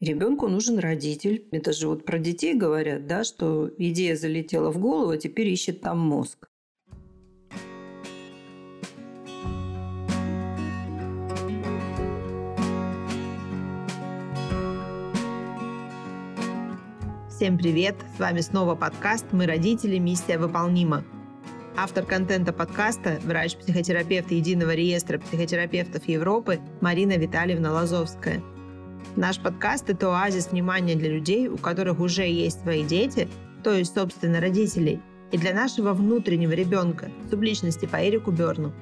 Ребенку нужен родитель. Это же вот про детей говорят, да, что идея залетела в голову, а теперь ищет там мозг. Всем привет! С вами снова подкаст «Мы родители. Миссия выполнима». Автор контента подкаста – врач-психотерапевт Единого реестра психотерапевтов Европы Марина Витальевна Лазовская – Наш подкаст – это оазис внимания для людей, у которых уже есть свои дети, то есть, собственно, родителей, и для нашего внутреннего ребенка, субличности по Эрику Берну.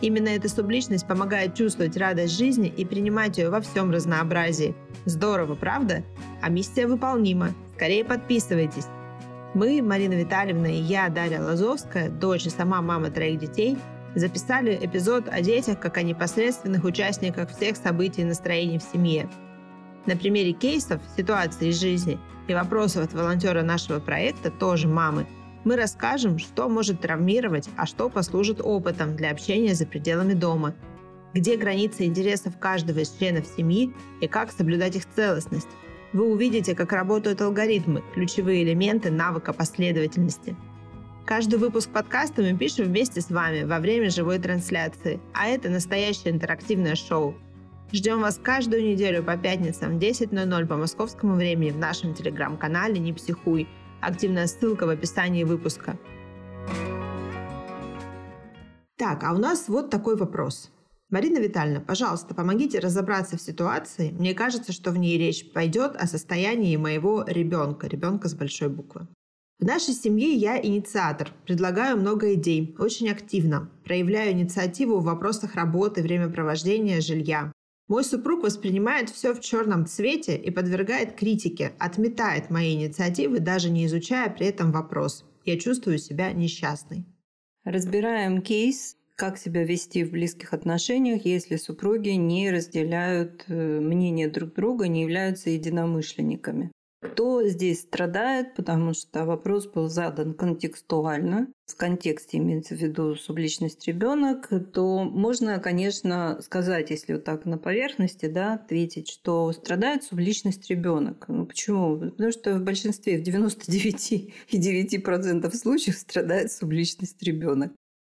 Именно эта субличность помогает чувствовать радость жизни и принимать ее во всем разнообразии. Здорово, правда? А миссия выполнима. Скорее подписывайтесь. Мы, Марина Витальевна и я, Дарья Лазовская, дочь и сама мама троих детей, записали эпизод о детях как о непосредственных участниках всех событий и настроений в семье – на примере кейсов, ситуаций из жизни и вопросов от волонтера нашего проекта, тоже мамы, мы расскажем, что может травмировать, а что послужит опытом для общения за пределами дома, где границы интересов каждого из членов семьи и как соблюдать их целостность. Вы увидите, как работают алгоритмы, ключевые элементы навыка последовательности. Каждый выпуск подкаста мы пишем вместе с вами во время живой трансляции, а это настоящее интерактивное шоу, Ждем вас каждую неделю по пятницам в 10.00 по московскому времени в нашем телеграм-канале «Не психуй». Активная ссылка в описании выпуска. Так, а у нас вот такой вопрос. Марина Витальевна, пожалуйста, помогите разобраться в ситуации. Мне кажется, что в ней речь пойдет о состоянии моего ребенка, ребенка с большой буквы. В нашей семье я инициатор, предлагаю много идей, очень активно, проявляю инициативу в вопросах работы, времяпровождения, жилья. Мой супруг воспринимает все в черном цвете и подвергает критике, отметает мои инициативы, даже не изучая при этом вопрос. Я чувствую себя несчастной. Разбираем кейс, как себя вести в близких отношениях, если супруги не разделяют э, мнение друг друга, не являются единомышленниками. Кто здесь страдает, потому что вопрос был задан контекстуально, в контексте имеется в виду субличность ребенок, то можно, конечно, сказать, если вот так на поверхности, да, ответить, что страдает субличность ребенок. Ну, почему? Потому что в большинстве, в 99,9% случаев страдает субличность ребенок.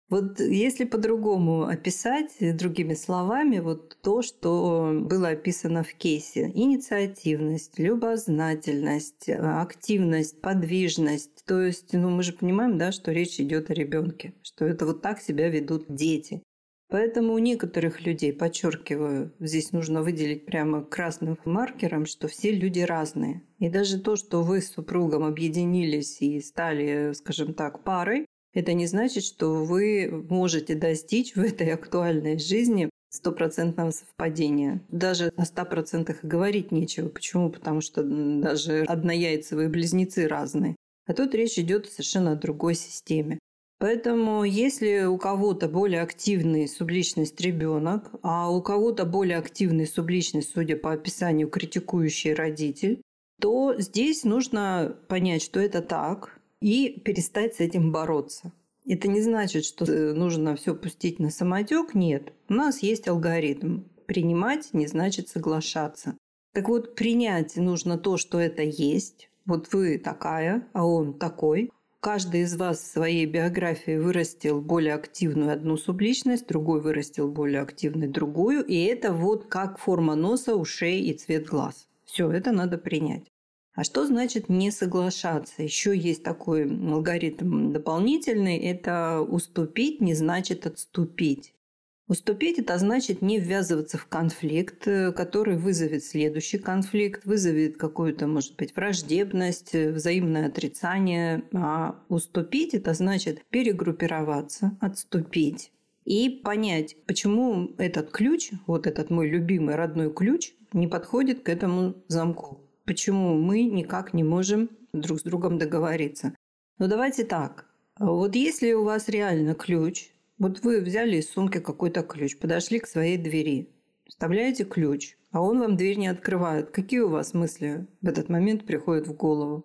Вот если по-другому описать, другими словами, вот то, что было описано в кейсе. Инициативность, любознательность, активность, подвижность. То есть, ну, мы же понимаем, да, что речь идет о ребенке, что это вот так себя ведут дети. Поэтому у некоторых людей, подчеркиваю, здесь нужно выделить прямо красным маркером, что все люди разные. И даже то, что вы с супругом объединились и стали, скажем так, парой, это не значит, что вы можете достичь в этой актуальной жизни стопроцентного совпадения. Даже о ста процентах говорить нечего. Почему? Потому что даже однояйцевые близнецы разные. А тут речь идет совершенно о другой системе. Поэтому если у кого-то более активный субличность ребенок, а у кого-то более активный субличность, судя по описанию, критикующий родитель, то здесь нужно понять, что это так, и перестать с этим бороться. Это не значит, что нужно все пустить на самотек. Нет. У нас есть алгоритм. Принимать не значит соглашаться. Так вот, принять нужно то, что это есть. Вот вы такая, а он такой. Каждый из вас в своей биографии вырастил более активную одну субличность, другой вырастил более активную другую. И это вот как форма носа, ушей и цвет глаз. Все, это надо принять. А что значит не соглашаться? Еще есть такой алгоритм дополнительный. Это уступить не значит отступить. Уступить – это значит не ввязываться в конфликт, который вызовет следующий конфликт, вызовет какую-то, может быть, враждебность, взаимное отрицание. А уступить – это значит перегруппироваться, отступить и понять, почему этот ключ, вот этот мой любимый родной ключ, не подходит к этому замку почему мы никак не можем друг с другом договориться. Но давайте так. Вот если у вас реально ключ, вот вы взяли из сумки какой-то ключ, подошли к своей двери, вставляете ключ, а он вам дверь не открывает. Какие у вас мысли в этот момент приходят в голову?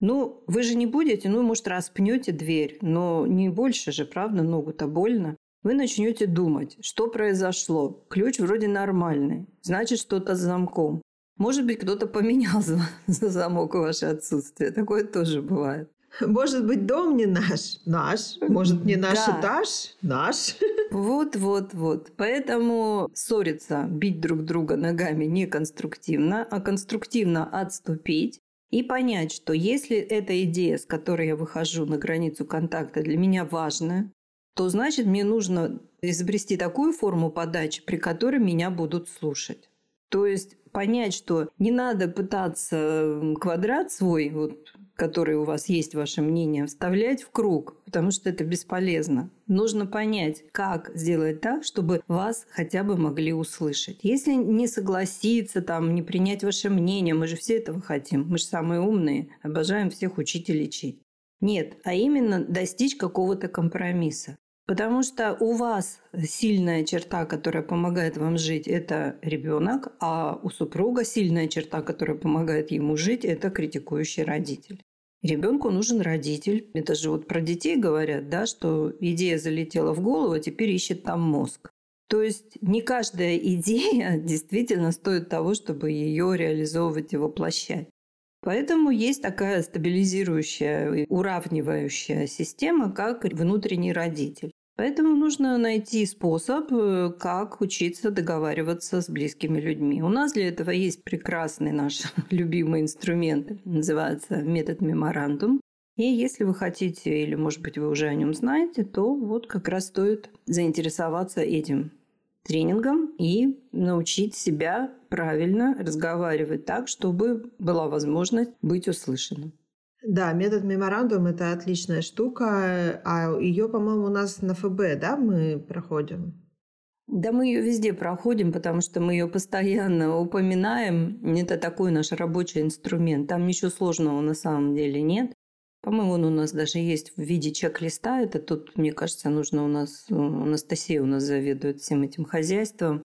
Ну, вы же не будете, ну, может, распнете дверь, но не больше же, правда, ногу-то больно. Вы начнете думать, что произошло. Ключ вроде нормальный, значит, что-то с замком. Может быть, кто-то поменял замок в ваше отсутствие. Такое тоже бывает. Может быть, дом не наш? Наш. Может, не наш да. этаж? Наш. Вот, вот, вот. Поэтому ссориться, бить друг друга ногами не конструктивно, а конструктивно отступить и понять, что если эта идея, с которой я выхожу на границу контакта, для меня важная, то значит мне нужно изобрести такую форму подачи, при которой меня будут слушать. То есть понять, что не надо пытаться квадрат свой, вот которые у вас есть, ваше мнение, вставлять в круг, потому что это бесполезно. Нужно понять, как сделать так, чтобы вас хотя бы могли услышать. Если не согласиться, там, не принять ваше мнение, мы же все этого хотим, мы же самые умные, обожаем всех учить и лечить. Нет, а именно достичь какого-то компромисса. Потому что у вас сильная черта, которая помогает вам жить, это ребенок, а у супруга сильная черта, которая помогает ему жить, это критикующий родитель. Ребенку нужен родитель. Это же вот про детей говорят, да, что идея залетела в голову, а теперь ищет там мозг. То есть не каждая идея действительно стоит того, чтобы ее реализовывать и воплощать. Поэтому есть такая стабилизирующая, уравнивающая система, как внутренний родитель. Поэтому нужно найти способ, э, как учиться договариваться с близкими людьми. У нас для этого есть прекрасный наш любимый инструмент, называется метод меморандум. И если вы хотите, или, может быть, вы уже о нем знаете, то вот как раз стоит заинтересоваться этим тренингом и научить себя правильно разговаривать так, чтобы была возможность быть услышанным. Да, метод меморандум это отличная штука, а ее, по-моему, у нас на ФБ, да, мы проходим. Да, мы ее везде проходим, потому что мы ее постоянно упоминаем. Это такой наш рабочий инструмент. Там ничего сложного на самом деле нет. По-моему, он у нас даже есть в виде чек-листа. Это тут, мне кажется, нужно у нас... Анастасия у нас заведует всем этим хозяйством.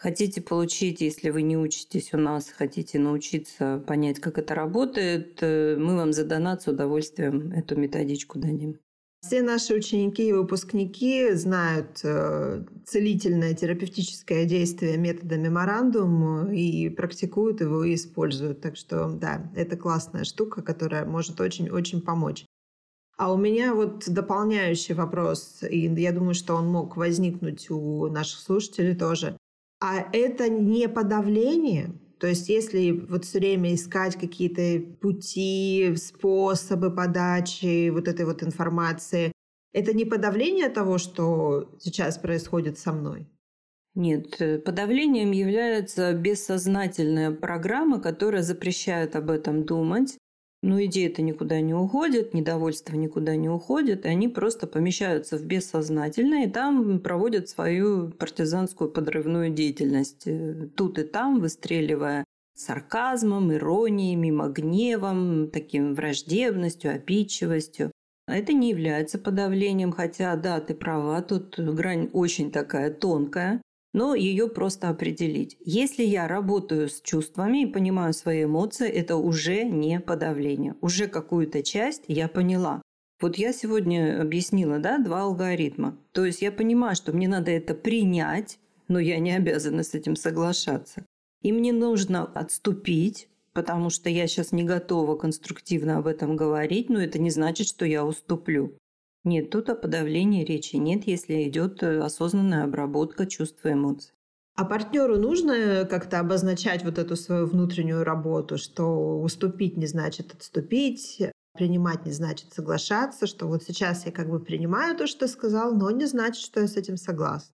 Хотите получить, если вы не учитесь у нас, хотите научиться понять, как это работает, э, мы вам за донат с удовольствием эту методичку дадим. Все наши ученики и выпускники знают э, целительное терапевтическое действие метода меморандум и практикуют его и используют. Так что да, это классная штука, которая может очень-очень помочь. А у меня вот дополняющий вопрос, и я думаю, что он мог возникнуть у наших слушателей тоже. А это не подавление. То есть если вот все время искать какие-то пути, способы подачи вот этой вот информации, это не подавление того, что сейчас происходит со мной? Нет, э, подавлением является бессознательная программа, которая запрещает об этом думать, но идеи-то никуда не уходят, недовольство никуда не уходит, и они просто помещаются в бессознательное, и там проводят свою партизанскую подрывную деятельность. Э, тут и там, выстреливая сарказмом, иронией, мимо гневом, таким враждебностью, обидчивостью. Это не является подавлением, хотя, да, ты права, тут грань очень такая тонкая но ее просто определить. Если я работаю с чувствами и понимаю свои эмоции, это уже не подавление. Уже какую-то часть я поняла. Вот я сегодня объяснила, да, два алгоритма. То есть я понимаю, что мне надо это принять, но я не обязана с этим соглашаться. И мне нужно отступить, потому что я сейчас не готова конструктивно об этом говорить, но это не значит, что я уступлю. Нет, тут о подавлении речи нет, если идет э, осознанная обработка чувств и эмоций. А партнеру нужно как-то обозначать вот эту свою внутреннюю работу, что уступить не значит отступить, принимать не значит соглашаться, что вот сейчас я как бы принимаю то, что ты сказал, но не значит, что я с этим согласна.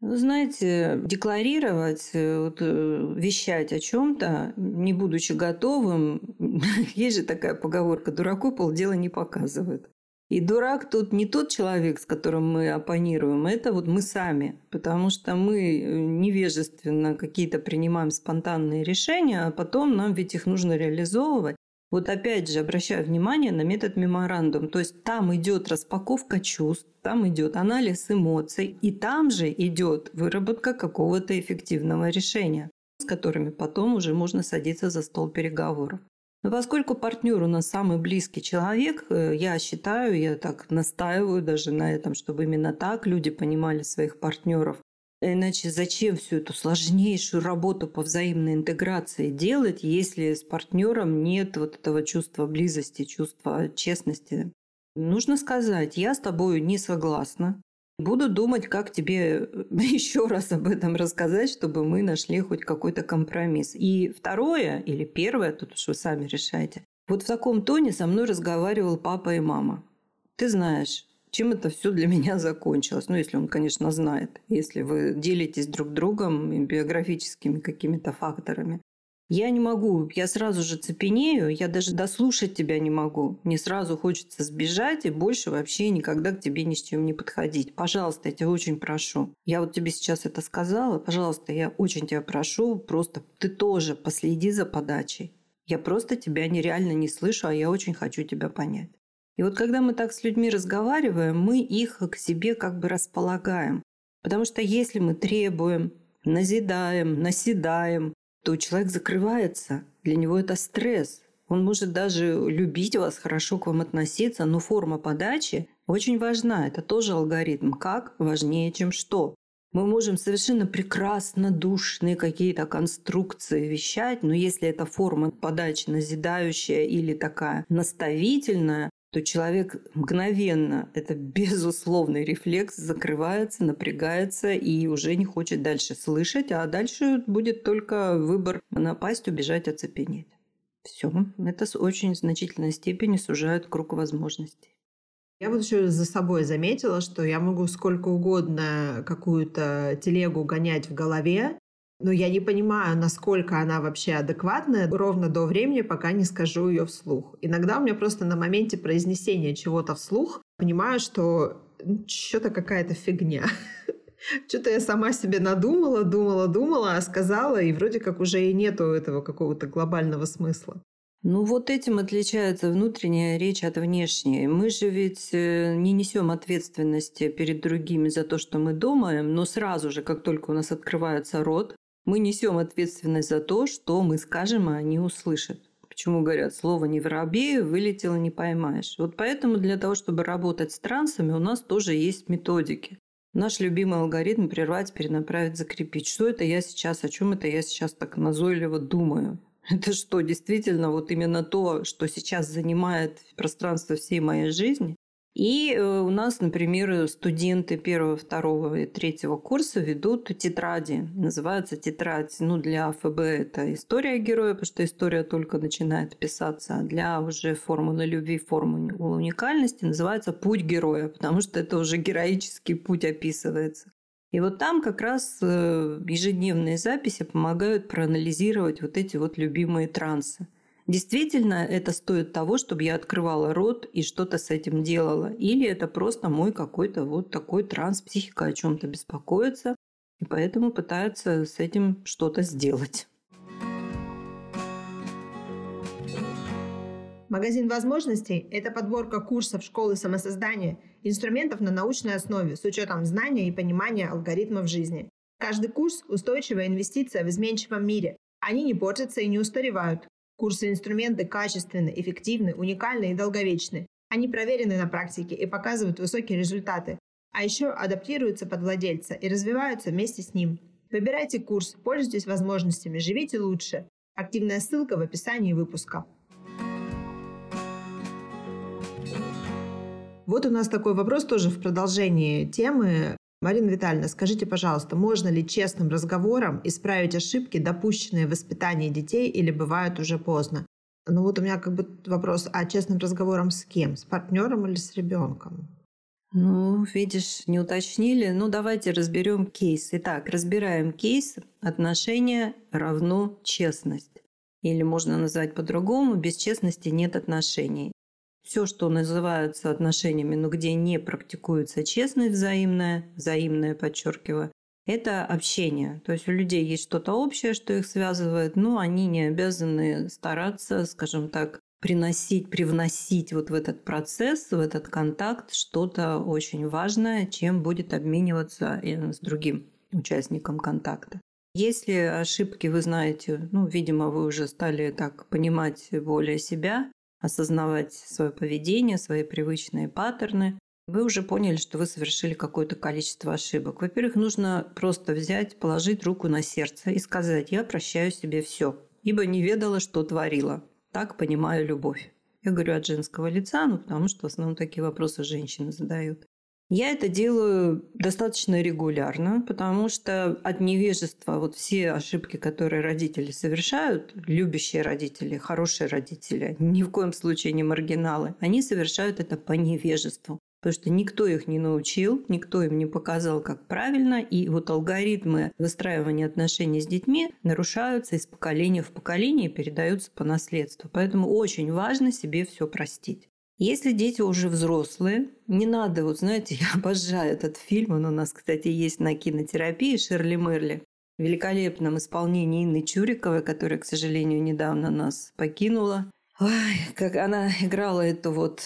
Вы знаете, декларировать, э, вот, э, вещать о чем-то, не будучи готовым, есть же такая поговорка: дураку полдела не показывают. И дурак тут не тот человек, с которым мы оппонируем, это вот мы сами, потому что мы э, невежественно какие-то принимаем спонтанные решения, а потом нам ведь их нужно реализовывать. Вот опять же обращаю внимание на метод меморандум. То есть там идет распаковка чувств, там идет анализ эмоций, и там же идет выработка какого-то эффективного решения, с которыми потом уже можно садиться за стол переговоров. Поскольку партнер у нас самый близкий человек, э, я считаю, я так настаиваю даже на этом, чтобы именно так люди понимали своих партнеров. Иначе зачем всю эту сложнейшую работу по взаимной интеграции делать, если с партнером нет вот этого чувства близости, чувства честности? Нужно сказать, я с тобой не согласна. Буду думать, как тебе еще раз об этом рассказать, чтобы мы нашли хоть какой-то компромисс. И второе или первое, тут уж вы сами решаете. Вот в таком тоне со мной разговаривал папа и мама. Ты знаешь, чем это все для меня закончилось. Ну, если он, конечно, знает, если вы делитесь друг другом биографическими какими-то факторами. Я не могу, я сразу же цепенею, я даже дослушать тебя не могу. Мне сразу хочется сбежать и больше вообще никогда к тебе ни с чем не подходить. Пожалуйста, я тебя очень прошу. Я вот тебе сейчас это сказала, пожалуйста, я очень тебя прошу, просто ты тоже последи за подачей. Я просто тебя нереально не слышу, а я очень хочу тебя понять. И вот когда мы так с людьми разговариваем, мы их к себе как бы располагаем. Потому что если мы требуем, назидаем, наседаем, то человек закрывается. Для него это стресс. Он может даже любить вас, хорошо к вам относиться, но форма подачи очень важна. Это тоже алгоритм. Как важнее, чем что. Мы можем совершенно прекрасно душные какие-то конструкции вещать, но если эта форма подачи назидающая или такая наставительная, то человек мгновенно, это безусловный рефлекс, закрывается, напрягается и уже не хочет дальше слышать, а дальше будет только выбор напасть, убежать, оцепенеть. Все. Это с очень значительной степени сужает круг возможностей. Я вот еще за собой заметила, что я могу сколько угодно какую-то телегу гонять в голове, но я не понимаю, насколько она вообще адекватная ровно до времени, пока не скажу ее вслух. Иногда у меня просто на моменте произнесения чего-то вслух понимаю, что что-то какая-то фигня. Что-то я сама себе надумала, думала, думала, а сказала, и вроде как уже и нету этого какого-то глобального смысла. Ну вот этим отличается внутренняя речь от внешней. Мы же ведь э, не несем ответственности перед другими за то, что мы думаем, но сразу же, как только у нас открывается рот, мы несем ответственность за то, что мы скажем, а они услышат. Почему говорят, слово не воробей, вылетело не поймаешь. Вот поэтому для того, чтобы работать с трансами, у нас тоже есть методики. Наш любимый алгоритм прервать, перенаправить, закрепить. Что это я сейчас, о чем это я сейчас так назойливо думаю? Это что, действительно вот именно то, что сейчас занимает пространство всей моей жизни? И э, у нас, например, студенты первого, второго и третьего курса ведут тетради. Называется тетрадь, ну, для ФБ это история героя, потому что история только начинает писаться. А для уже формулы любви, формулы уникальности называется путь героя, потому что это уже героический путь описывается. И вот там как раз э, ежедневные записи помогают проанализировать вот эти вот любимые трансы – Действительно, это стоит того, чтобы я открывала рот и что-то с этим делала. Или это просто мой какой-то вот такой транс, психика о чем-то беспокоится, и поэтому пытается с этим что-то сделать. Магазин возможностей – это подборка курсов школы самосоздания, инструментов на научной основе с учетом знания и понимания алгоритмов жизни. Каждый курс – устойчивая инвестиция в изменчивом мире. Они не портятся и не устаревают. Курсы инструменты качественны, эффективны, уникальны и долговечны. Они проверены на практике и показывают высокие результаты. А еще адаптируются под владельца и развиваются вместе с ним. Выбирайте курс, пользуйтесь возможностями, живите лучше. Активная ссылка в описании выпуска. Вот у нас такой вопрос тоже в продолжении темы. Марина Витальевна, скажите, пожалуйста, можно ли честным разговором исправить ошибки, допущенные в воспитании детей, или бывает уже поздно? Ну вот у меня как бы вопрос, а честным разговором с кем? С партнером или с ребенком? Ну, видишь, не уточнили. Ну, давайте разберем кейс. Итак, разбираем кейс. Отношения равно честность. Или можно назвать по-другому, без честности нет отношений все, что называется отношениями, но где не практикуется честность взаимная, взаимная, подчеркиваю, это общение. То есть у людей есть что-то общее, что их связывает, но они не обязаны стараться, скажем так, приносить, привносить вот в этот процесс, в этот контакт что-то очень важное, чем будет обмениваться с другим участником контакта. Если ошибки вы знаете, ну, видимо, вы уже стали так понимать более себя, осознавать свое поведение, свои привычные паттерны. вы уже поняли, что вы совершили какое-то количество ошибок. Во-первых, нужно просто взять, положить руку на сердце и сказать «я прощаю себе все, ибо не ведала, что творила». Так понимаю любовь. Я говорю от женского лица, ну потому что в основном такие вопросы женщины задают. Я это делаю достаточно регулярно, потому что от невежества вот все ошибки, которые родители совершают, любящие родители, хорошие родители, ни в коем случае не маргиналы, они совершают это по невежеству. Потому что никто их не научил, никто им не показал, как правильно, и вот алгоритмы выстраивания отношений с детьми нарушаются из поколения в поколение и передаются по наследству. Поэтому очень важно себе все простить. Если дети уже взрослые, не надо, вот знаете, я обожаю этот фильм, он у нас, кстати, есть на кинотерапии Шерли Мерли в великолепном исполнении Инны Чуриковой, которая, к сожалению, недавно нас покинула. Ой, как она играла эту вот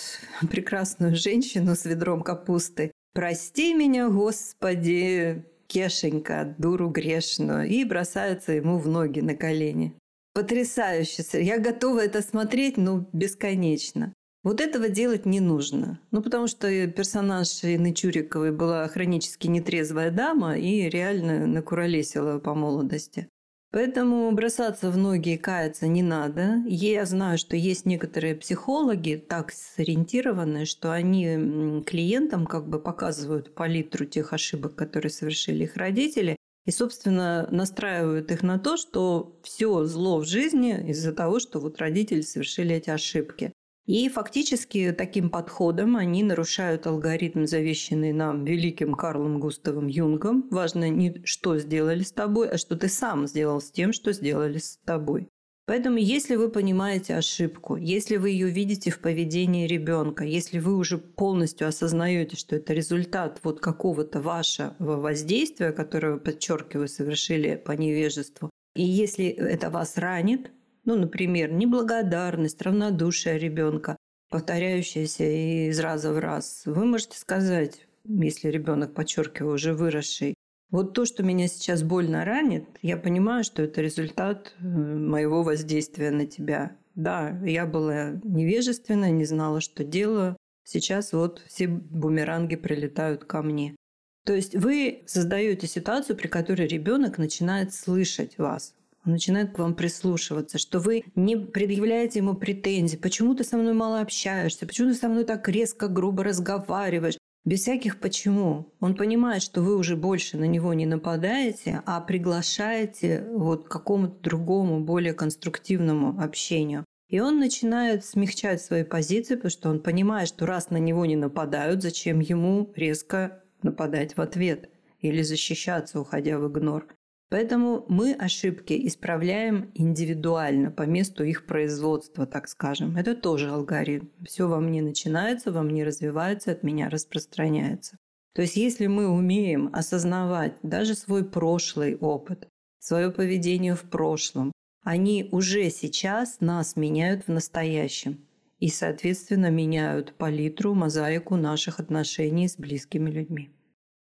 прекрасную женщину с ведром капусты. «Прости меня, Господи, Кешенька, дуру грешную!» И бросается ему в ноги на колени. Потрясающе! Я готова это смотреть, ну, бесконечно. Вот этого делать не нужно. Ну, потому что персонаж Инны Чуриковой была хронически нетрезвая дама и реально накуролесила по молодости. Поэтому бросаться в ноги и каяться не надо. Я знаю, что есть некоторые психологи так сориентированные, что они клиентам как бы показывают палитру тех ошибок, которые совершили их родители, и, собственно, настраивают их на то, что все зло в жизни из-за того, что вот родители совершили эти ошибки. И фактически таким подходом они нарушают алгоритм, завещанный нам великим Карлом Густавом Юнгом. Важно не что сделали с тобой, а что ты сам сделал с тем, что сделали с тобой. Поэтому, если вы понимаете ошибку, если вы ее видите в поведении ребенка, если вы уже полностью осознаете, что это результат вот какого-то вашего воздействия, которое, подчеркиваю, совершили по невежеству, и если это вас ранит, ну, например, неблагодарность, равнодушие ребенка, повторяющаяся из раза в раз. Вы можете сказать, если ребенок, подчеркиваю, уже выросший, вот то, что меня сейчас больно ранит, я понимаю, что это результат э, моего воздействия на тебя. Да, я была невежественна, не знала, что делаю. Сейчас вот все бумеранги прилетают ко мне. То есть вы создаете ситуацию, при которой ребенок начинает слышать вас он начинает к вам прислушиваться, что вы не предъявляете ему претензий, почему ты со мной мало общаешься, почему ты со мной так резко, грубо разговариваешь, без всяких почему. Он понимает, что вы уже больше на него не нападаете, а приглашаете вот к какому-то другому, более конструктивному общению. И он начинает смягчать свои позиции, потому что он понимает, что раз на него не нападают, зачем ему резко нападать в ответ или защищаться, уходя в игнор. Поэтому мы ошибки исправляем индивидуально по месту их производства, так скажем. Это тоже алгоритм. Все во мне начинается, во мне развивается, от меня распространяется. То есть если мы умеем осознавать даже свой прошлый опыт, свое поведение в прошлом, они уже сейчас нас меняют в настоящем и, соответственно, меняют палитру, мозаику наших отношений с близкими людьми.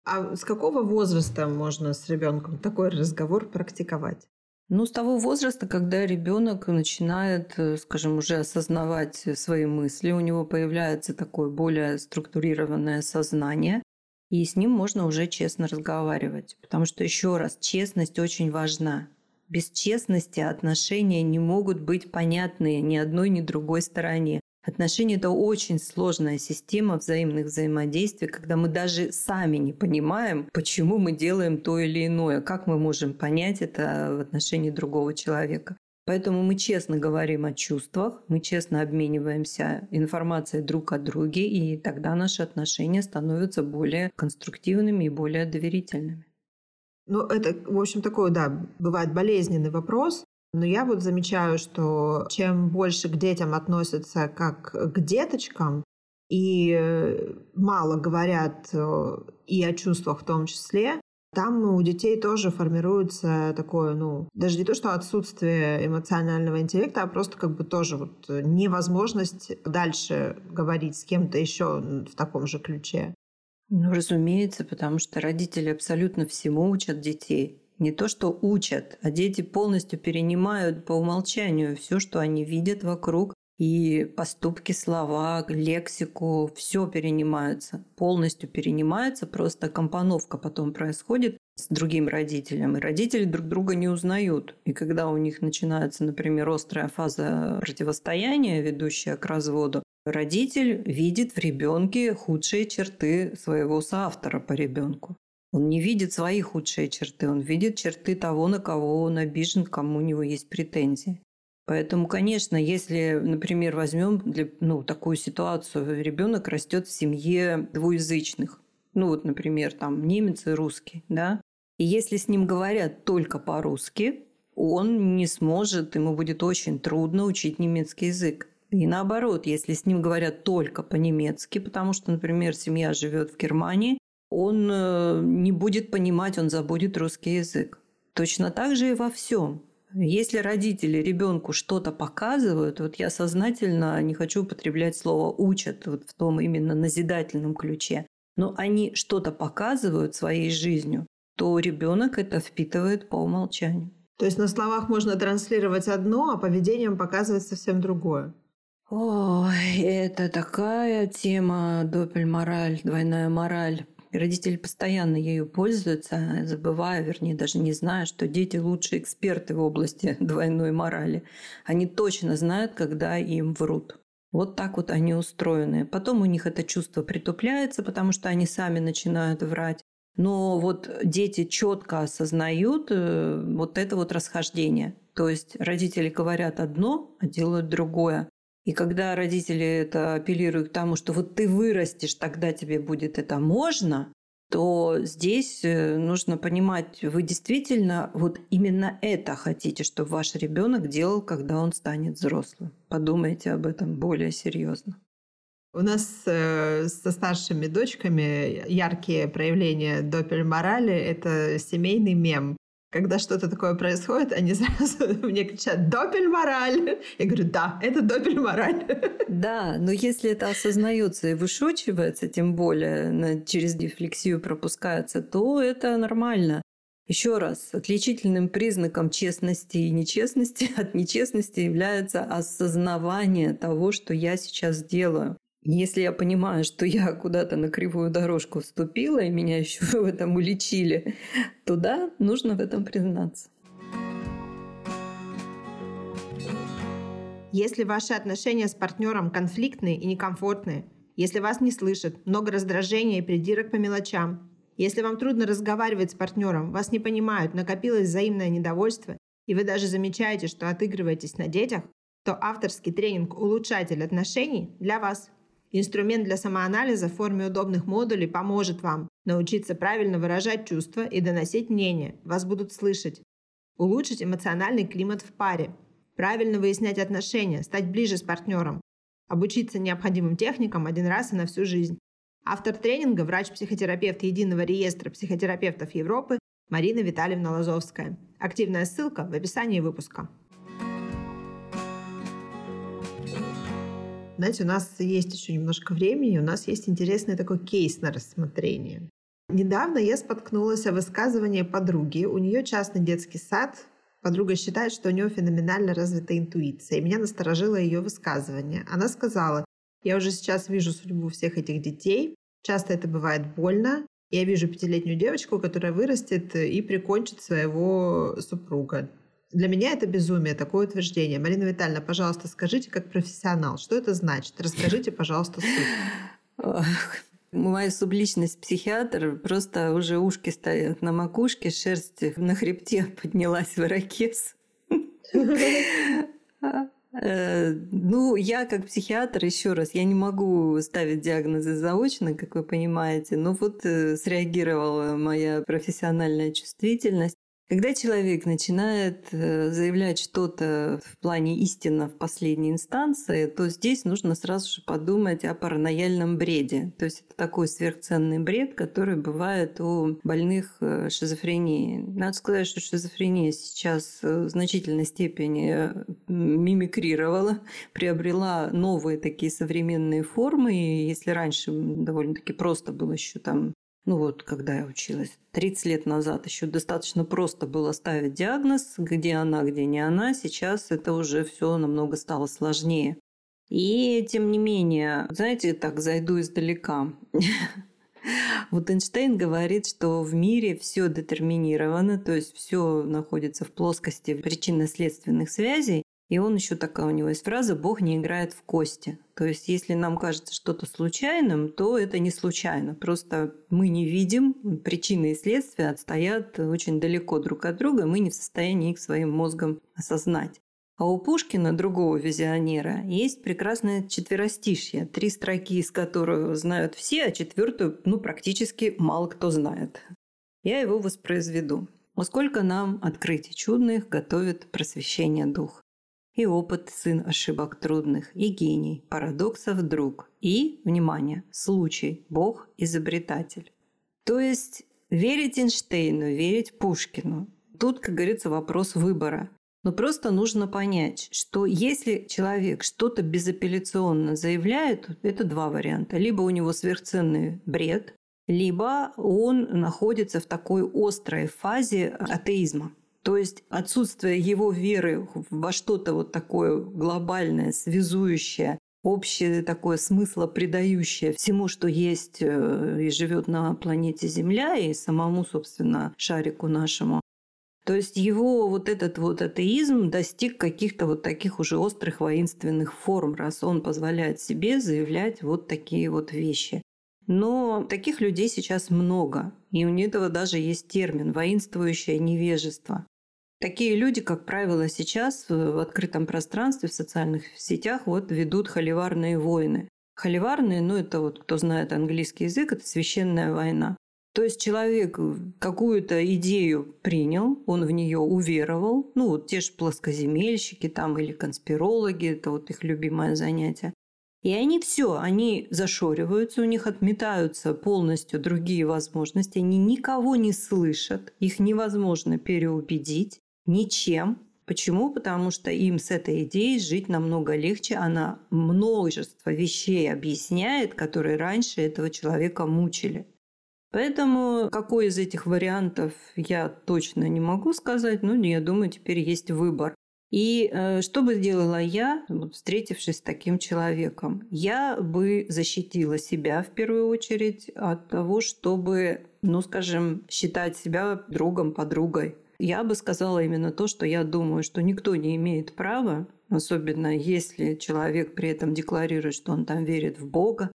А с какого возраста можно с ребенком такой разговор практиковать? Ну, с того возраста, когда ребенок начинает, э, скажем, уже осознавать свои мысли, у него появляется такое более структурированное сознание, и с ним можно уже честно разговаривать. Потому что, еще раз, честность очень важна. Без честности отношения не могут быть понятные ни одной, ни другой стороне. Отношения – это очень сложная система взаимных взаимодействий, когда мы даже сами не понимаем, почему мы делаем то или иное, как мы можем понять это в отношении другого человека. Поэтому мы честно говорим о чувствах, мы честно обмениваемся информацией друг о друге, и тогда наши отношения становятся более конструктивными и более доверительными. Ну, это, в общем, такой, да, бывает болезненный вопрос, но я вот замечаю, что чем больше к детям относятся как к деточкам, и э, мало говорят э, и о чувствах в том числе, там у детей тоже формируется такое, ну, даже не то, что отсутствие эмоционального интеллекта, а просто как бы тоже вот невозможность дальше говорить с кем-то еще в таком же ключе. Ну, разумеется, потому что родители абсолютно всему учат детей не то что учат, а дети полностью перенимают по умолчанию все, что они видят вокруг, И поступки, слова, лексику, все перенимается, полностью перенимается, просто компоновка потом происходит с другим родителем, и родители друг друга не узнают. И когда у них начинается, например, острая фаза противостояния, ведущая к разводу, родитель видит в ребенке худшие черты своего соавтора по ребенку. Он не видит свои худшие черты, он видит черты того, на кого он обижен, кому у него есть претензии. Поэтому, конечно, если, например, возьмем ну, такую ситуацию, ребенок растет в семье двуязычных, ну вот, например, там немец и русский, да, и если с ним говорят только по-русски, он не сможет, ему будет очень трудно учить немецкий язык. И наоборот, если с ним говорят только по-немецки, потому что, например, семья живет в Германии, он э, не будет понимать, он забудет русский язык. Точно так же и во всем. Если родители ребенку что-то показывают, вот я сознательно не хочу употреблять слово учат вот в том именно назидательном ключе, но они что-то показывают своей жизнью, то ребенок это впитывает по умолчанию. То есть на словах можно транслировать одно, а поведением показывать совсем другое. Ой, это такая тема допель-мораль, двойная мораль. Родители постоянно ею пользуются, забывая, вернее, даже не зная, что дети лучшие эксперты в области двойной морали. Они точно знают, когда им врут. Вот так вот они устроены. Потом у них это чувство притупляется, потому что они сами начинают врать. Но вот дети четко осознают э, вот это вот расхождение. То есть родители говорят одно, а делают другое. И когда родители это апеллируют к тому, что вот ты вырастешь, тогда тебе будет это можно, то здесь э, нужно понимать, вы действительно вот именно это хотите, чтобы ваш ребенок делал, когда он станет взрослым. Подумайте об этом более серьезно. У нас э, со старшими дочками яркие проявления допель-морали — это семейный мем когда что-то такое происходит, они сразу мне кричат «Допель-мораль!» Я говорю «Да, это допель-мораль!» Да, но если это осознается и вышучивается, тем более через дефлексию пропускается, то это нормально. Еще раз, отличительным признаком честности и нечестности от нечестности является осознавание того, что я сейчас делаю. Если я понимаю, что я куда-то на кривую дорожку вступила, и меня еще в этом уличили, то да, нужно в этом признаться. Если ваши отношения с партнером конфликтные и некомфортные, если вас не слышат, много раздражения и придирок по мелочам, если вам трудно разговаривать с партнером, вас не понимают, накопилось взаимное недовольство, и вы даже замечаете, что отыгрываетесь на детях, то авторский тренинг «Улучшатель отношений» для вас. Инструмент для самоанализа в форме удобных модулей поможет вам научиться правильно выражать чувства и доносить мнение. Вас будут слышать. Улучшить эмоциональный климат в паре. Правильно выяснять отношения, стать ближе с партнером. Обучиться необходимым техникам один раз и на всю жизнь. Автор тренинга – врач-психотерапевт Единого реестра психотерапевтов Европы Марина Витальевна Лазовская. Активная ссылка в описании выпуска. Знаете, у нас есть еще немножко времени, у нас есть интересный такой кейс на рассмотрение. Недавно я споткнулась о высказывании подруги. У нее частный детский сад. Подруга считает, что у нее феноменально развита интуиция. И меня насторожило ее высказывание. Она сказала, я уже сейчас вижу судьбу всех этих детей. Часто это бывает больно. Я вижу пятилетнюю девочку, которая вырастет и прикончит своего супруга. Для меня это безумие, такое утверждение. Марина Витальевна, пожалуйста, скажите как профессионал, что это значит? Расскажите, пожалуйста, суть. Моя субличность психиатр, просто уже ушки стоят на макушке, шерсть на хребте поднялась в ирокез. Э, ну, я как психиатр, еще раз, я не могу ставить диагнозы заочно, как вы понимаете, но вот э, среагировала моя профессиональная чувствительность. Когда человек начинает э, заявлять что-то в плане истины в последней инстанции, то здесь нужно сразу же подумать о паранояльном бреде. То есть это такой сверхценный бред, который бывает у больных э, шизофренией. Надо сказать, что шизофрения сейчас в значительной степени мимикрировала, приобрела новые такие современные формы. И если раньше довольно-таки просто было еще там ну вот, когда я училась, 30 лет назад еще достаточно просто было ставить диагноз, где она, где не она. Сейчас это уже все намного стало сложнее. И тем не менее, знаете, так зайду издалека. Вот Эйнштейн говорит, что в мире все детерминировано, то есть все находится в плоскости причинно-следственных связей. И он еще такая у него есть фраза «Бог не играет в кости». То есть, если нам кажется что-то случайным, то это не случайно. Просто мы не видим, причины и следствия отстоят очень далеко друг от друга, мы не в состоянии их своим мозгом осознать. А у Пушкина, другого визионера, есть прекрасное четверостишье, три строки из которых знают все, а четвертую, ну, практически мало кто знает. Я его воспроизведу. «О сколько нам открытий чудных готовит просвещение дух. И опыт сын ошибок трудных, и гений, парадоксов друг, и, внимание, случай, Бог изобретатель». То есть верить Эйнштейну, верить Пушкину. Тут, как говорится, вопрос выбора. Но просто нужно понять, что если человек что-то безапелляционно заявляет, это два варианта. Либо у него сверхценный бред, либо он находится в такой острой фазе атеизма. То есть отсутствие его веры во что-то вот такое глобальное, связующее, общее такое смысло придающее всему, что есть э, и живет на планете Земля, и самому, собственно, шарику нашему, то есть его вот этот вот атеизм достиг каких-то вот таких уже острых воинственных форм, раз он позволяет себе заявлять вот такие вот вещи. Но таких людей сейчас много, и у этого даже есть термин «воинствующее невежество». Такие люди, как правило, сейчас в открытом пространстве, в социальных сетях вот ведут холиварные войны. Холиварные, ну это вот кто знает английский язык, это священная война. То есть человек какую-то идею принял, он в нее уверовал, ну вот те же плоскоземельщики там или конспирологи, это вот их любимое занятие. И они все, они зашориваются, у них отметаются полностью другие возможности, они никого не слышат, их невозможно переубедить ничем. Почему? Потому что им с этой идеей жить намного легче. Она множество вещей объясняет, которые раньше этого человека мучили. Поэтому какой из этих вариантов я точно не могу сказать, но я думаю, теперь есть выбор. И э, что бы сделала я, встретившись с таким человеком? Я бы защитила себя в первую очередь от того, чтобы, ну, скажем, считать себя другом, подругой. Я бы сказала именно то, что я думаю, что никто не имеет права, особенно если человек при этом декларирует, что он там верит в Бога,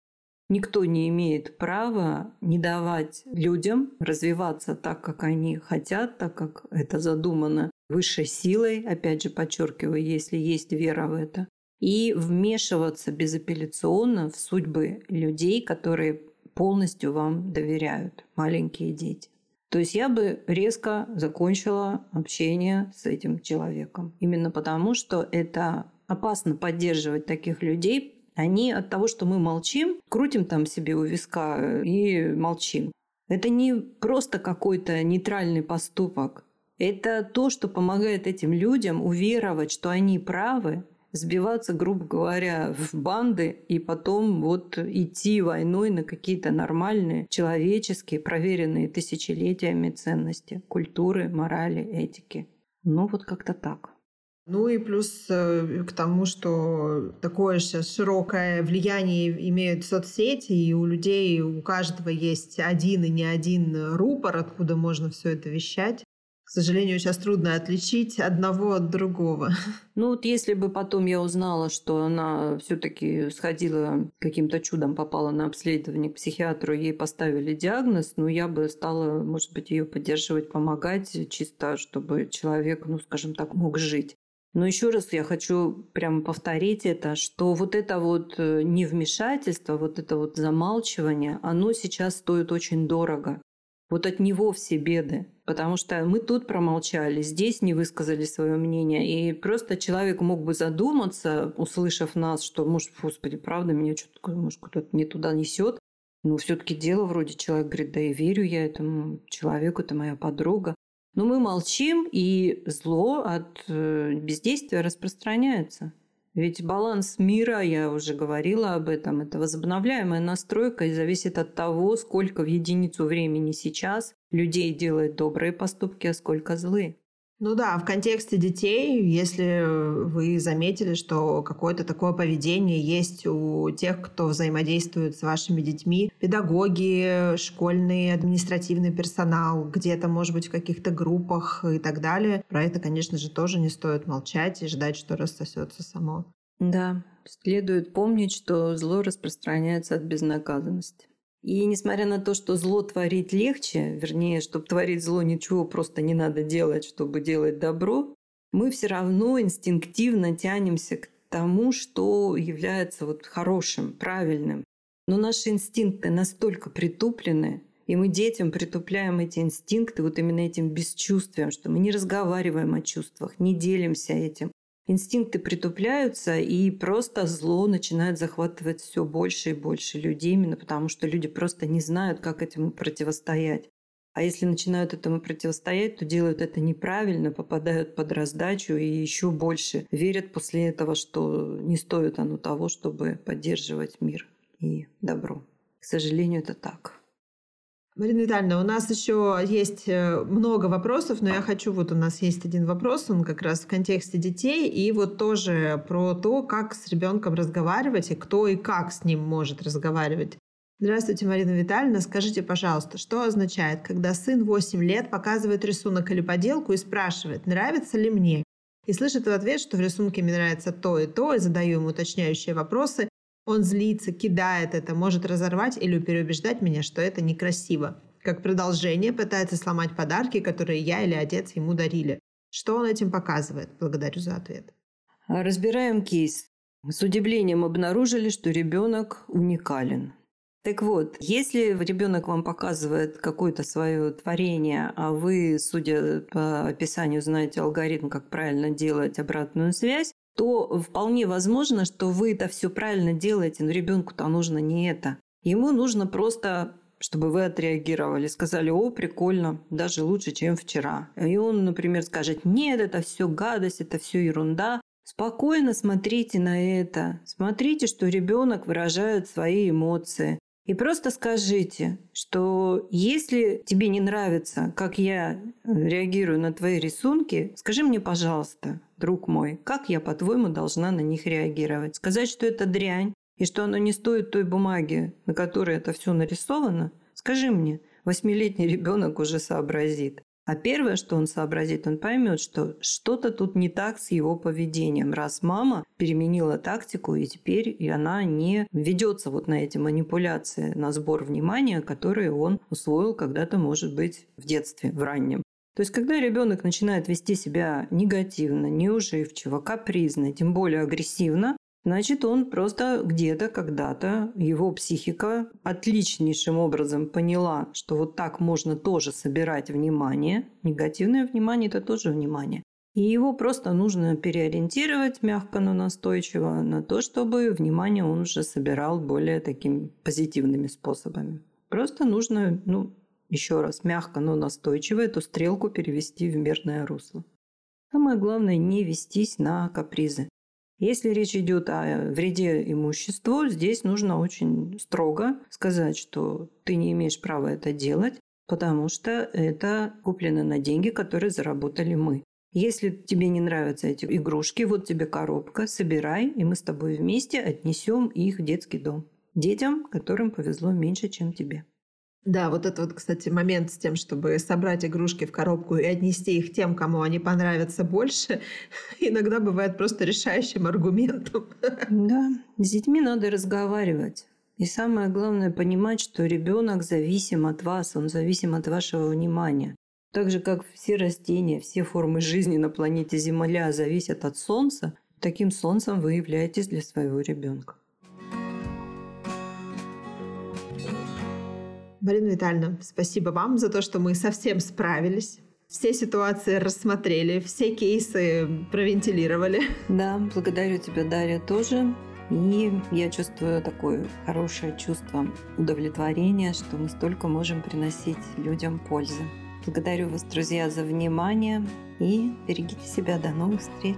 Никто не имеет права не давать людям развиваться так, как они хотят, так как это задумано высшей силой, опять же подчеркиваю, если есть вера в это, и вмешиваться безапелляционно в судьбы людей, которые полностью вам доверяют, маленькие дети. То есть я бы резко закончила общение с этим человеком. Именно потому, что это опасно поддерживать таких людей, они от того, что мы молчим, крутим там себе у виска и молчим. Это не просто какой-то нейтральный поступок. Это то, что помогает этим людям уверовать, что они правы, сбиваться, грубо говоря, в банды и потом вот идти войной на какие-то нормальные, человеческие, проверенные тысячелетиями ценности, культуры, морали, этики. Ну вот как-то так. Ну и плюс э, к тому, что такое сейчас широкое влияние имеют соцсети, и у людей, у каждого есть один и не один рупор, откуда можно все это вещать. К сожалению, сейчас трудно отличить одного от другого. Ну вот если бы потом я узнала, что она все-таки сходила каким-то чудом попала на обследование к психиатру, ей поставили диагноз, ну я бы стала, может быть, ее поддерживать, помогать, чисто чтобы человек, ну скажем так, мог жить. Но еще раз я хочу прямо повторить это, что вот это вот э, невмешательство, вот это вот замалчивание, оно сейчас стоит очень дорого. Вот от него все беды. Потому что мы тут промолчали, здесь не высказали свое мнение. И просто человек мог бы задуматься, услышав нас, что, может, господи, правда, меня что-то, может, куда-то не туда несет. Но все-таки дело вроде человек говорит, да и верю я этому человеку, это моя подруга. Но мы молчим, и зло от э, бездействия распространяется. Ведь баланс мира, я уже говорила об этом, это возобновляемая настройка и зависит от того, сколько в единицу времени сейчас людей делает добрые поступки, а сколько злые. Ну да, в контексте детей, если вы заметили, что какое-то такое поведение есть у тех, кто взаимодействует с вашими детьми, педагоги, школьный административный персонал, где-то, может быть, в каких-то группах и так далее, про это, конечно же, тоже не стоит молчать и ждать, что рассосется само. Да, следует помнить, что зло распространяется от безнаказанности. И несмотря на то, что зло творить легче, вернее, чтобы творить зло, ничего просто не надо делать, чтобы делать добро, мы все равно инстинктивно тянемся к тому, что является вот хорошим, правильным. Но наши инстинкты настолько притуплены, и мы детям притупляем эти инстинкты вот именно этим бесчувствием, что мы не разговариваем о чувствах, не делимся этим инстинкты притупляются, и просто зло начинает захватывать все больше и больше людей, именно потому что люди просто не знают, как этому противостоять. А если начинают этому противостоять, то делают это неправильно, попадают под раздачу и еще больше верят после этого, что не стоит оно того, чтобы поддерживать мир и добро. К сожалению, это так. Марина Витальевна, у нас еще есть э, много вопросов, но я хочу, вот у нас есть один вопрос, он как раз в контексте детей, и вот тоже про то, как с ребенком разговаривать, и кто и как с ним может разговаривать. Здравствуйте, Марина Витальевна. Скажите, пожалуйста, что означает, когда сын 8 лет показывает рисунок или поделку и спрашивает, нравится ли мне? И слышит в ответ, что в рисунке мне нравится то и то, и задаю ему уточняющие вопросы, он злится, кидает это, может разорвать или переубеждать меня, что это некрасиво. Как продолжение пытается сломать подарки, которые я или отец ему дарили. Что он этим показывает? Благодарю за ответ. Разбираем кейс. С удивлением обнаружили, что ребенок уникален. Так вот, если ребенок вам показывает какое-то свое творение, а вы, судя по описанию, знаете алгоритм, как правильно делать обратную связь, то вполне возможно, что вы это все правильно делаете, но ребенку-то нужно не это. Ему нужно просто чтобы вы отреагировали, сказали, о, прикольно, даже лучше, чем вчера. И он, например, скажет, нет, это все гадость, это все ерунда. Спокойно смотрите на это. Смотрите, что ребенок выражает свои эмоции. И просто скажите, что если тебе не нравится, как я реагирую на твои рисунки, скажи мне, пожалуйста, друг мой, как я, по-твоему, должна на них реагировать? Сказать, что это дрянь и что оно не стоит той бумаги, на которой это все нарисовано? Скажи мне, восьмилетний ребенок уже сообразит. А первое, что он сообразит, он поймет, что что-то тут не так с его поведением, раз мама переменила тактику, и теперь и она не ведется вот на эти манипуляции, на сбор внимания, которые он усвоил когда-то, может быть, в детстве, в раннем. То есть, когда ребенок начинает вести себя негативно, неуживчиво, капризно, тем более агрессивно, значит, он просто где-то, когда-то, его психика отличнейшим образом поняла, что вот так можно тоже собирать внимание. Негативное внимание – это тоже внимание. И его просто нужно переориентировать мягко, но настойчиво на то, чтобы внимание он уже собирал более такими позитивными способами. Просто нужно ну, еще раз мягко, но настойчиво эту стрелку перевести в мирное русло. Самое главное не вестись на капризы. Если речь идет о вреде имуществу, здесь нужно очень строго сказать, что ты не имеешь права это делать, потому что это куплено на деньги, которые заработали мы. Если тебе не нравятся эти игрушки, вот тебе коробка, собирай, и мы с тобой вместе отнесем их в детский дом. Детям, которым повезло меньше, чем тебе. Да, вот это вот, кстати, момент с тем, чтобы собрать игрушки в коробку и отнести их тем, кому они понравятся больше, иногда бывает просто решающим аргументом. Да, с детьми надо разговаривать. И самое главное понимать, что ребенок зависим от вас, он зависим от вашего внимания. Так же, как все растения, все формы жизни на планете Земля зависят от Солнца, таким Солнцем вы являетесь для своего ребенка. Марина Витальевна, спасибо вам за то, что мы совсем справились. Все ситуации рассмотрели, все кейсы провентилировали. Да, благодарю тебя, Дарья, тоже. И я чувствую такое хорошее чувство удовлетворения, что мы столько можем приносить людям пользы. Благодарю вас, друзья, за внимание и берегите себя. До новых встреч.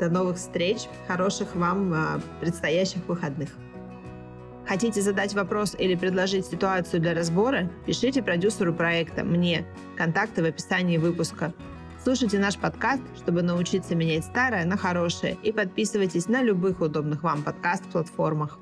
До новых встреч. Хороших вам а, предстоящих выходных. Хотите задать вопрос или предложить ситуацию для разбора? Пишите продюсеру проекта, мне. Контакты в описании выпуска. Слушайте наш подкаст, чтобы научиться менять старое на хорошее, и подписывайтесь на любых удобных вам подкаст-платформах.